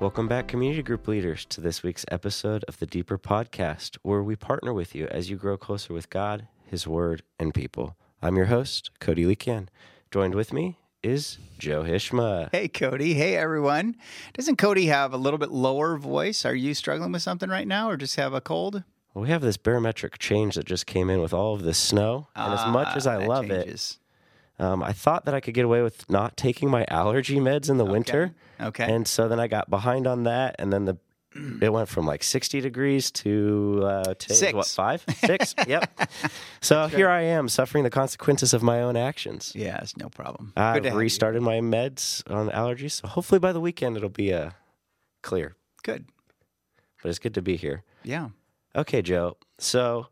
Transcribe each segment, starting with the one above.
Welcome back, community group leaders, to this week's episode of the Deeper Podcast, where we partner with you as you grow closer with God, His Word, and people. I'm your host, Cody Leakian. Joined with me is Joe Hishma. Hey, Cody. Hey, everyone. Doesn't Cody have a little bit lower voice? Are you struggling with something right now or just have a cold? Well, we have this barometric change that just came in with all of this snow. And as much as I Ah, love changes. it, um, I thought that I could get away with not taking my allergy meds in the winter. Okay. And so then I got behind on that. And then the it went from like 60 degrees to uh, Six. what, five? Six? yep. So here I am suffering the consequences of my own actions. yeah it's no problem. I've you. restarted my meds on allergies. So hopefully by the weekend it'll be uh, clear. Good. But it's good to be here. Yeah. Okay, Joe. So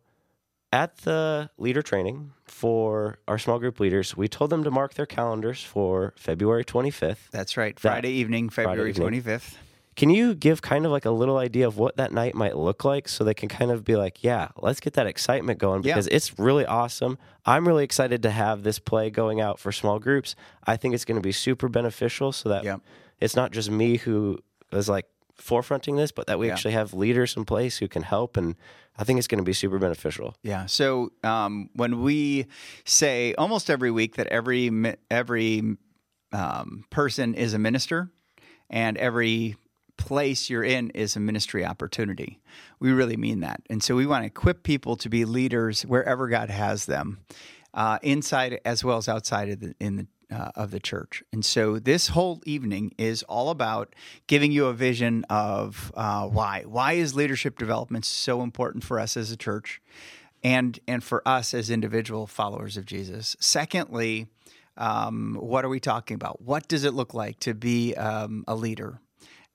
at the leader training for our small group leaders, we told them to mark their calendars for February 25th. That's right. Friday evening, February evening. 25th. Can you give kind of like a little idea of what that night might look like so they can kind of be like, yeah, let's get that excitement going Yeah. because it's really awesome. I'm really excited to have this play going out for small groups. I think it's going to be super beneficial so that Yep. it's not just me who is like forefronting this, but that we Yeah. actually have leaders in place who can help. And I think it's going to be super beneficial. Yeah. So um, when we say almost every week that every every um, person is a minister, and every place you're in is a ministry opportunity, we really mean that. And so we want to equip people to be leaders wherever God has them, uh, inside as well as outside of the in the uh, of the church. And so this whole evening is all about giving you a vision of uh, why. Why is leadership development so important for us as a church and, and for us as individual followers of Jesus? Secondly, um, what are we talking about? What does it look like to be um, a leader?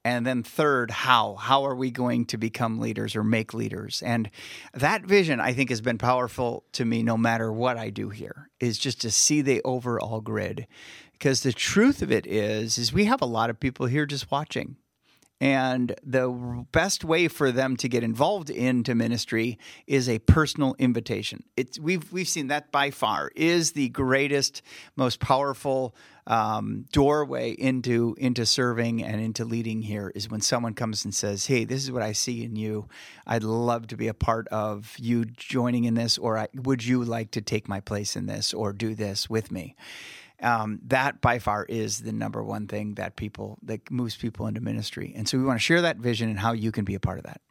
And then third, how? How are we going to become leaders or make leaders? And that vision, I think, has been powerful to me no matter what I do here, is just to see the overall grid. Because the truth of it is, is we have a lot of people here just watching. And the best way for them to get involved into ministry is a personal invitation. It's we've we've seen that by far is the greatest, most powerful um, doorway into into serving and into leading here is when someone comes and says, "Hey, this is what I see in you. I'd love to be a part of you joining in this, or I, would you like to take my place in this, or do this with me?" Um, that by far is the number one thing that people that moves people into ministry and so we want to share that vision and how you can be a part of that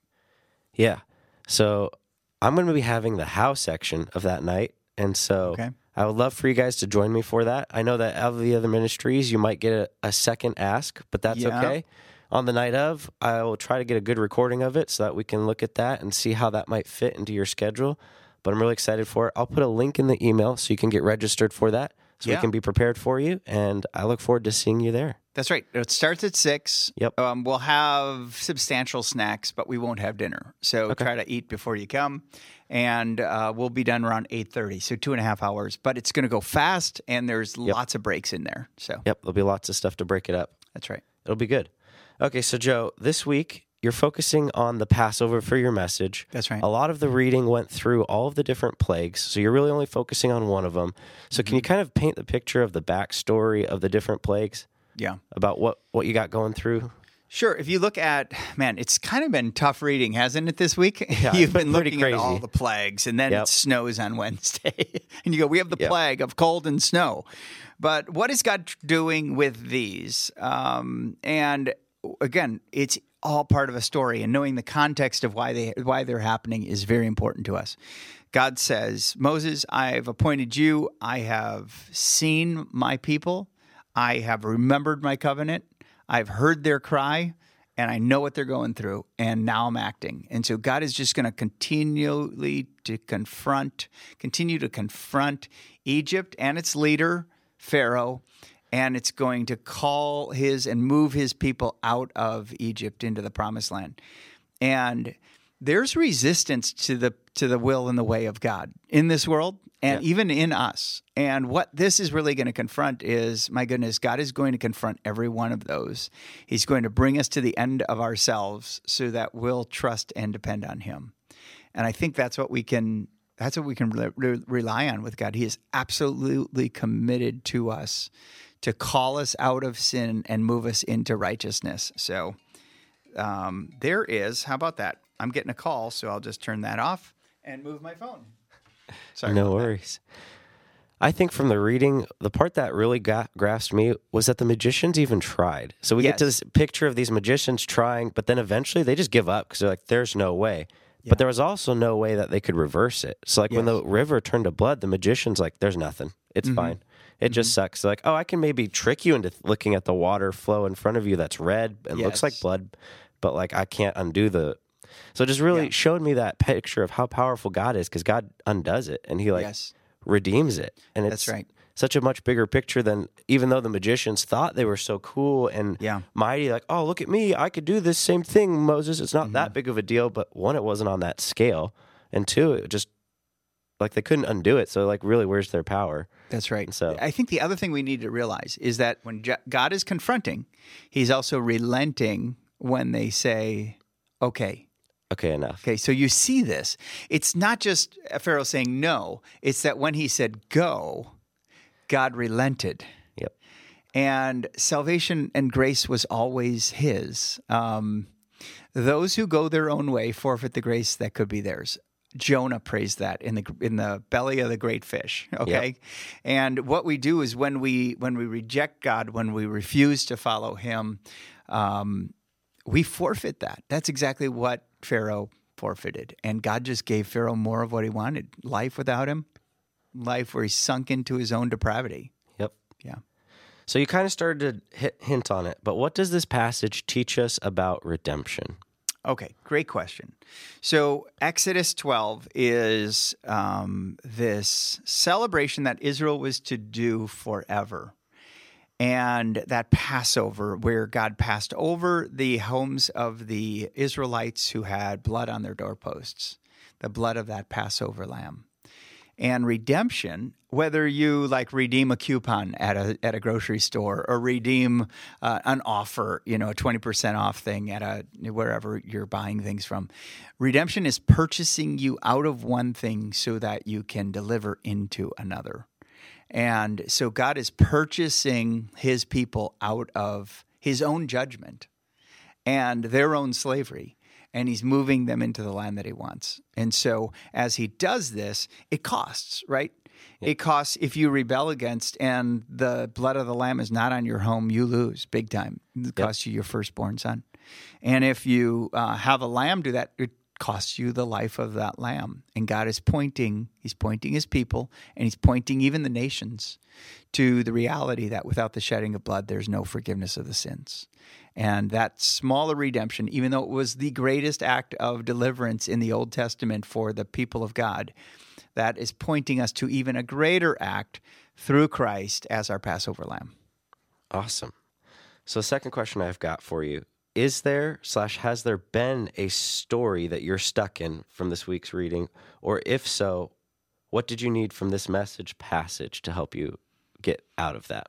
Yeah. So I'm going to be having the how section of that night. And so Okay. I would love for you guys to join me for that. I know that out of the other ministries, you might get a, a second ask, but that's Yeah. okay. On the night of, I will try to get a good recording of it so that we can look at that and see how that might fit into your schedule. But I'm really excited for it. I'll put a link in the email so you can get registered for that so Yeah. we can be prepared for you. And I look forward to seeing you there. that's right it starts at six Yep. um, we'll have substantial snacks but we won't have dinner so Okay. try to eat before you come and uh, we'll be done around 8.30 so two and a half hours but it's going to go fast and there's lots of breaks in there so Yep. There'll be lots of stuff to break it up. that's right It'll be good. Okay, so Joe, this week you're focusing on the Passover for your message. That's right. A lot of the reading went through all of the different plagues, so you're really only focusing on one of them. So can you kind of paint the picture of the backstory of the different plagues yeah about what what you got going through? Sure. If you look at, man, it's kind of been tough reading, hasn't it, this week? it's You've been been looking at all the plagues, and then Yep. it snows on Wednesday. and you go, we have the Yep. plague of cold and snow. But what is God doing with these? Um, and again, it's all part of a story, and knowing the context of why they why they're happening is very important to us. God says, Moses, I've appointed you. I have seen my people. I have remembered my covenant. I've heard their cry and I know what they're going through and now I'm acting. And so God is just going to continually to confront continue to confront Egypt and its leader Pharaoh and it's going to call his and move his people out of Egypt into the promised land. And there's resistance to the to the will and the way of God in this world and even in us. And what this is really going to confront is my goodness, God is going to confront every one of those. He's going to bring us to the end of ourselves so that we'll trust and depend on him. And I think that's what we can that's what we can re- re- rely on with God. He is absolutely committed to us to call us out of sin and move us into righteousness. So um, there is, how about that? I'm getting a call, so I'll just turn that off and move my phone. Sorry. no worries. I think from the reading, the part that really got grasped me was that the magicians even tried. So we get to this picture of these magicians trying, but then eventually they just give up because they're like, "There's no way." But there was also no way that they could reverse it. So like when Yes. Mm-hmm. the river turned to blood, the magicians like, "There's nothing. It's fine. It just sucks." They're like, "Oh, I can maybe trick you into looking at the water flow in front of you that's red and looks like blood, but like I can't undo the." So it just really Yeah. showed me that picture of how powerful God is because God undoes it and He like Yes. redeems it. And it's That's right. Such a much bigger picture than even though the magicians thought they were so cool and Yeah. mighty, like, oh, look at me, I could do this same thing, Moses. It's not Mm-hmm. that big of a deal. But one, it wasn't on that scale. And two, it just like they couldn't undo it. So, like, really, where's their power? That's right. And So- I think the other thing we need to realize is that when God is confronting, He's also relenting when they say, "Okay, Okay, enough. okay." So you see this. It's not just Pharaoh saying no. It's that when he said go, God relented, Yep. and salvation and grace was always His. Um, those who go their own way forfeit the grace that could be theirs. Jonah praised that in the in the belly of the great fish. Okay, and what we do is when we when we reject God, when we refuse to follow Him, um, we forfeit that. That's exactly what Pharaoh forfeited, and God just gave Pharaoh more of what he wanted: life without him, life where he sunk into his own depravity. Yep. Yeah. So you kind of started to hit, hint on it, but what does this passage teach us about redemption? Okay, great question. So, Exodus 12 is um, this celebration that Israel was to do forever. And that Passover, where God passed over the homes of the Israelites who had blood on their doorposts, the blood of that Passover lamb. And redemption, whether you like redeem a coupon at a at a grocery store or redeem uh, an offer, you know, a twenty percent off thing at a wherever you're buying things from, redemption is purchasing you out of one thing so that you can deliver into another. And so God is purchasing His people out of His own judgment and their own slavery and he's moving them into the land that he wants. And so as he does this, it costs, right? It costs if you rebel against and the blood of the lamb is not on your home, you lose big time. It costs you your firstborn son. And if you uh, have a lamb do that, it costs you the life of that lamb. And God is pointing, he's pointing his people and he's pointing even the nations to the reality that without the shedding of blood, there's no forgiveness of the sins. And that smaller redemption, even though it was the greatest act of deliverance in the Old Testament for the people of God, that is pointing us to even a greater act through Christ as our Passover lamb. Awesome. So, the second question I've got for you is there slash has there been a story that you're stuck in from this week's reading, or if so, what did you need from this message passage to help you get out of that?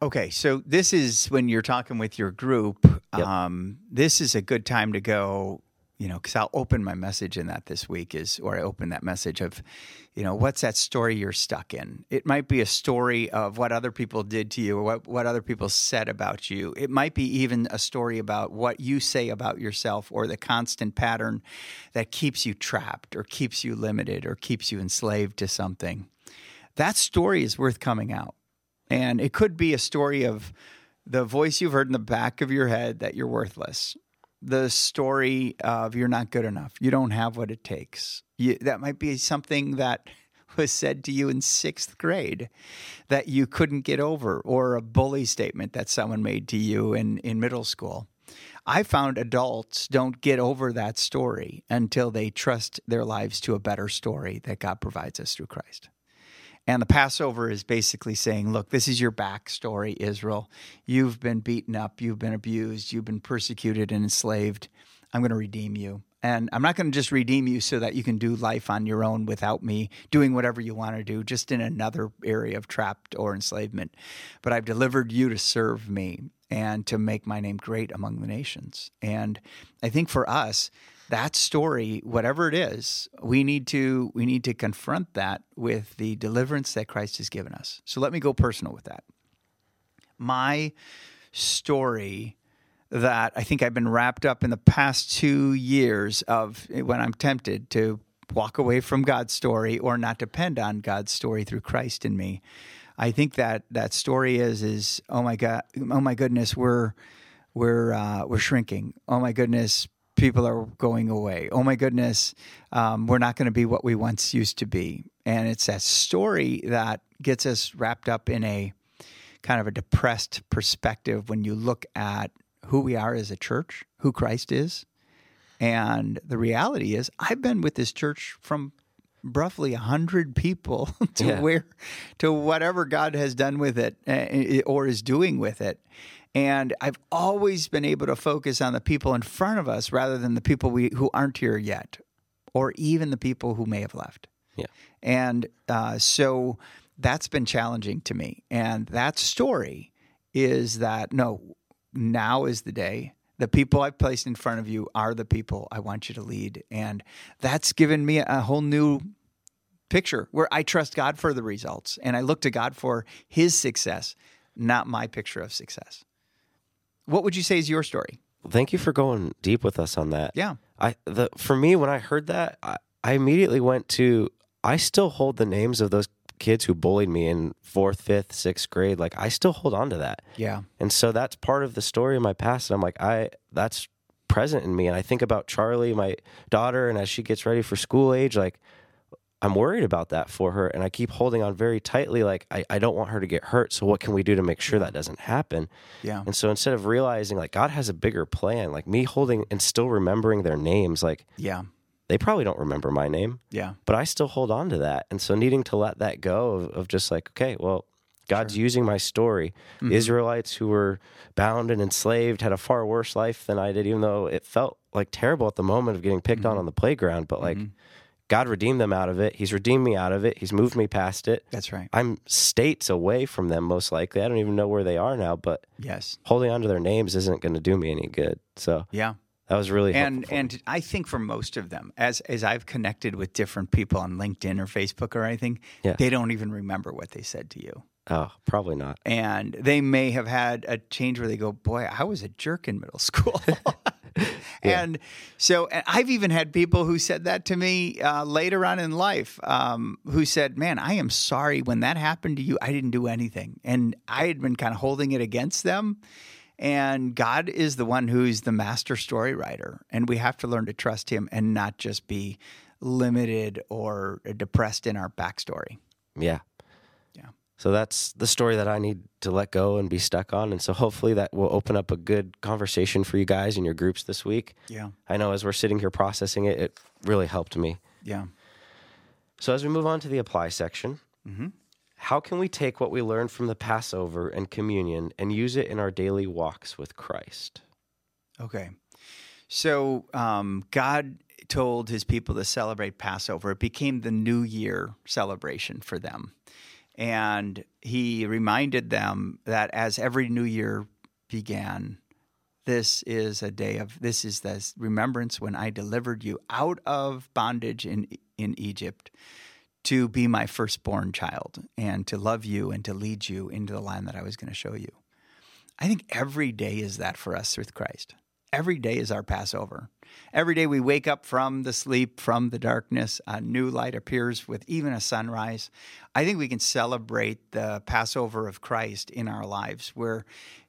Okay, so this is when you're talking with your group. Yep. Um, this is a good time to go, you know, because I'll open my message in that this week is, or I open that message of, you know, what's that story you're stuck in? It might be a story of what other people did to you or what, what other people said about you. It might be even a story about what you say about yourself or the constant pattern that keeps you trapped or keeps you limited or keeps you enslaved to something. That story is worth coming out. And it could be a story of the voice you've heard in the back of your head that you're worthless, the story of you're not good enough, you don't have what it takes. You, that might be something that was said to you in sixth grade that you couldn't get over, or a bully statement that someone made to you in, in middle school. I found adults don't get over that story until they trust their lives to a better story that God provides us through Christ. And the Passover is basically saying, look, this is your backstory, Israel. You've been beaten up, you've been abused, you've been persecuted and enslaved. I'm going to redeem you. And I'm not going to just redeem you so that you can do life on your own without me doing whatever you want to do, just in another area of trapped or enslavement. But I've delivered you to serve me and to make my name great among the nations. And I think for us, that story, whatever it is, we need to we need to confront that with the deliverance that Christ has given us. So let me go personal with that. My story that I think I've been wrapped up in the past two years of when I'm tempted to walk away from God's story or not depend on God's story through Christ in me. I think that that story is is oh my god oh my goodness we're we're uh, we're shrinking oh my goodness people are going away oh my goodness um, we're not going to be what we once used to be and it's that story that gets us wrapped up in a kind of a depressed perspective when you look at who we are as a church who Christ is and the reality is I've been with this church from roughly 100 people to Yeah. where to whatever God has done with it uh, or is doing with it. And I've always been able to focus on the people in front of us rather than the people we who aren't here yet or even the people who may have left. Yeah. And uh, so that's been challenging to me. And that story is that no, now is the day. The people I've placed in front of you are the people I want you to lead. And that's given me a whole new picture where I trust God for the results and I look to God for his success, not my picture of success. What would you say is your story? Thank you for going deep with us on that. Yeah. I the for me when I heard that, I, I immediately went to I still hold the names of those kids who bullied me in fourth, fifth, sixth grade. Like I still hold on to that. Yeah. And so that's part of the story of my past. And I'm like, I that's present in me. And I think about Charlie, my daughter, and as she gets ready for school age, like I'm worried about that for her. And I keep holding on very tightly, like I, I don't want her to get hurt. So what can we do to make sure that doesn't happen? Yeah. And so instead of realizing like God has a bigger plan, like me holding and still remembering their names, like Yeah. they probably don't remember my name, Yeah. but I still hold on to that. And so needing to let that go of, of just like, okay, well, God's using my story. Mm-hmm. Israelites who were bound and enslaved had a far worse life than I did, even though it felt like terrible at the moment of getting picked Mm-hmm. on on the playground. But like, God redeemed them out of it. He's redeemed me out of it. He's moved me past it. That's right. I'm states away from them, most likely. I don't even know where they are now, but Yes. holding on to their names isn't going to do me any good. So Yeah. that was really and helpful for me. and I think for most of them, as as I've connected with different people on LinkedIn or Facebook or anything, Yeah. they don't even remember what they said to you. oh, probably not. And they may have had a change where they go, "Boy, I was a jerk in middle school." And so, and I've even had people who said that to me uh, later on in life, um, who said, "Man, I am sorry when that happened to you. I didn't do anything," and I had been kind of holding it against them. And God is the one who's the master story writer, and we have to learn to trust Him and not just be limited or depressed in our backstory. Yeah. So that's the story that I need to let go and be stuck on. And so hopefully that will open up a good conversation for you guys in your groups this week. Yeah, I know as we're sitting here processing it, it really helped me. yeah, So as we move on to the apply section, how can we take what we learned from the Passover and communion and use it in our daily walks with Christ? Okay. So um, God told his people to celebrate Passover. It became the New Year celebration for them. And he reminded them that as every New Year began, this is a day of this is the remembrance when I delivered you out of bondage in in Egypt to be my firstborn child and to love you and to lead you into the land that I was going to show you. I think every day is that for us with Christ. Every day is our Passover. Every day we wake up from the sleep, from the darkness, a new light appears with even a sunrise. I think we can celebrate the Passover of Christ in our lives where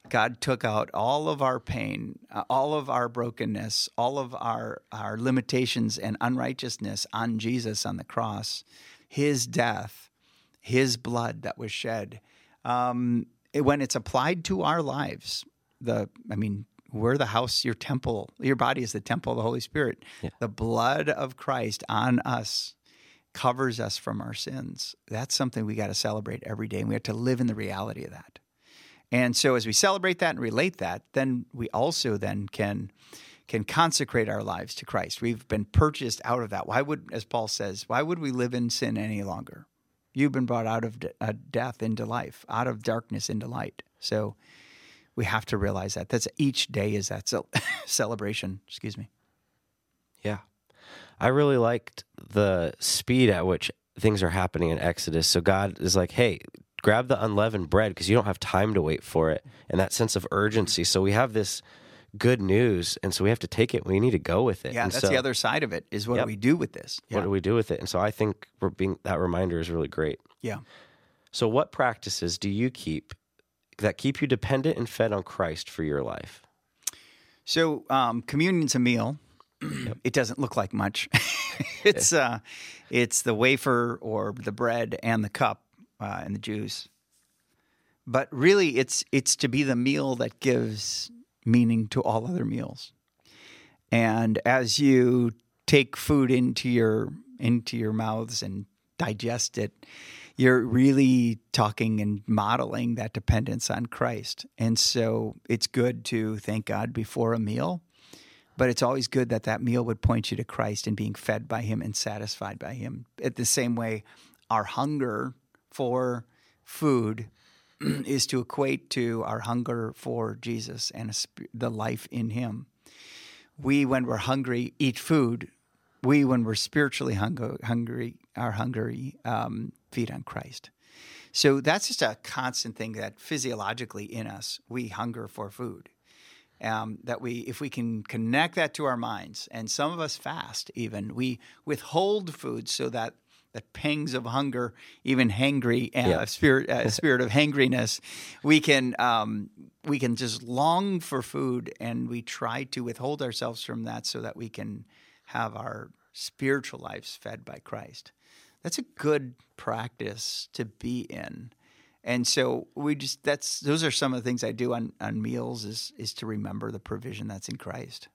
God took out all of our pain, uh, all of our brokenness, all of our, our limitations and unrighteousness on Jesus on the cross, his death, his blood that was shed. Um, when it's applied to our lives, the I mean, we're the house, your temple, your body is the temple of the Holy Spirit. The blood of Christ on us covers us from our sins. That's something we got to celebrate every day, and we have to live in the reality of that. And so, as we celebrate that and relate that, then we also then can can consecrate our lives to Christ. We've been purchased out of that. Why would, as Paul says, why would we live in sin any longer? You've been brought out of de- uh, death into life, out of darkness into light. So we have to realize that. That's each day is that cel- celebration. Excuse me. Yeah. I really liked the speed at which things are happening in Exodus. So God is like, hey, grab the unleavened bread because you don't have time to wait for it. And that sense of urgency. So we have this good news, and so we have to take it. We need to go with it. Yeah, And that's so the other side of it. Is what Yep. do we do with this? What do we do with it? And so I think we're being that reminder is really great. yeah. So, what practices do you keep that keep you dependent and fed on Christ for your life? So um, communion's a meal. It doesn't look like much. it's uh, it's the wafer or the bread and the cup uh, and the juice. But really, it's it's to be the meal that gives meaning to all other meals. And as you take food into your into your mouths and digest it, you're really talking and modeling that dependence on Christ. And so it's good to thank God before a meal, but it's always good that that meal would point you to Christ and being fed by Him and satisfied by Him. At the same way, our hunger for food is to equate to our hunger for Jesus and the life in Him. We, when we're hungry, eat food. We, when we're spiritually hungry, are hungry, um, feed on Christ. So that's just a constant thing that physiologically in us, we hunger for food. Um, that we, if we can connect that to our minds, and some of us fast even, we withhold food so that the pangs of hunger, even hangry, uh, Yeah. spirit, uh, spirit of hangriness, we can um, we can just long for food, and we try to withhold ourselves from that so that we can have our spiritual lives fed by Christ. That's a good practice to be in. And so we just that's those are some of the things I do on, on meals is is to remember the provision that's in Christ.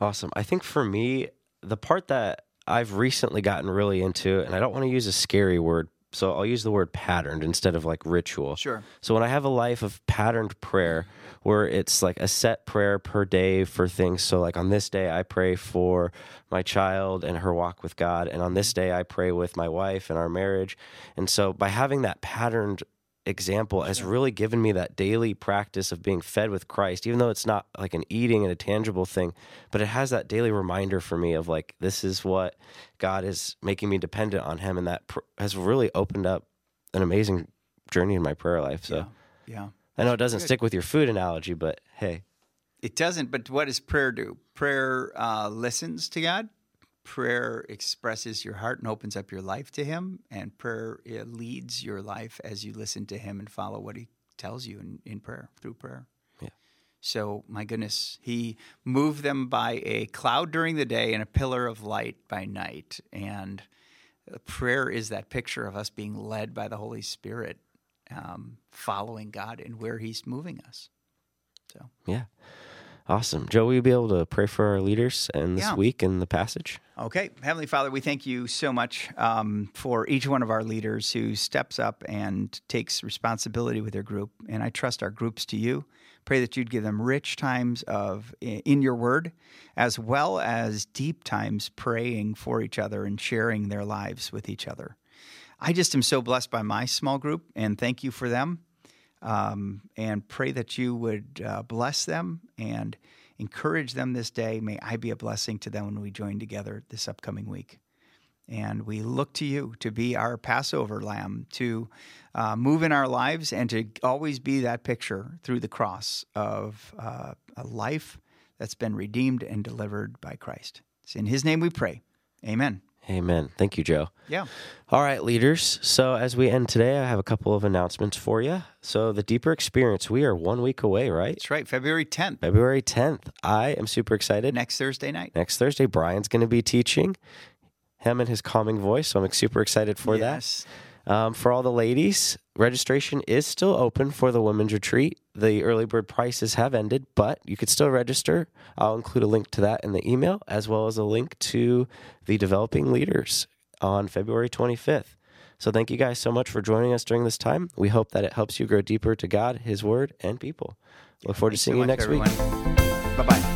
Awesome. I think for me, the part that I've recently gotten really into, and I don't want to use a scary word, so I'll use the word patterned instead of like ritual. Sure. So when I have a life of patterned prayer, where it's like a set prayer per day for things. So like on this day, I pray for my child and her walk with God, and on this mm-hmm. day, I pray with my wife and our marriage. And so by having that patterned example has really given me that daily practice of being fed with Christ, even though it's not like an eating and a tangible thing, but it has that daily reminder for me of like, this is what God is making me dependent on Him. And that pr- has really opened up an amazing journey in my prayer life. So Yeah. Yeah. I know it doesn't stick with your food analogy, but hey, It doesn't, but what does prayer do? Prayer uh, listens to God. Prayer expresses your heart and opens up your life to Him, and prayer uh, leads your life as you listen to Him and follow what He tells you in, in prayer through prayer. Yeah. So, my goodness, He moved them by a cloud during the day and a pillar of light by night, and uh, prayer is that picture of us being led by the Holy Spirit, um, following God and where He's moving us. So. yeah. Awesome. Joe, will you be able to pray for our leaders and this Yeah. week in the passage? Okay. Heavenly Father, we thank you so much um, for each one of our leaders who steps up and takes responsibility with their group. And I trust our groups to you. Pray that you'd give them rich times of in your word, as well as deep times praying for each other and sharing their lives with each other. I just am so blessed by my small group, and thank you for them. Um, and pray that you would uh, bless them and encourage them this day. May I be a blessing to them when we join together this upcoming week. And we look to you to be our Passover lamb, to uh, move in our lives, and to always be that picture through the cross of uh, a life that's been redeemed and delivered by Christ. It's in His name we pray. Amen. Amen. Thank you, Joe. Yeah. All right, leaders. So, as we end today, I have a couple of announcements for you. So, the deeper experience, we are one week away, right? That's right. February 10th, February 10th. I am super excited. next Thursday night. Next Thursday, Brian's going to be teaching him and his calming voice. So, I'm super excited for Yes. that. Um, for all the ladies, registration is still open for the women's retreat. The early bird prices have ended, but you could still register. I'll include a link to that in the email, as well as a link to the developing leaders on February 25th. So thank you guys so much for joining us during this time. We hope that it helps you grow deeper to God, His Word, and people. Look forward to Thanks so seeing you much, next week. Bye bye.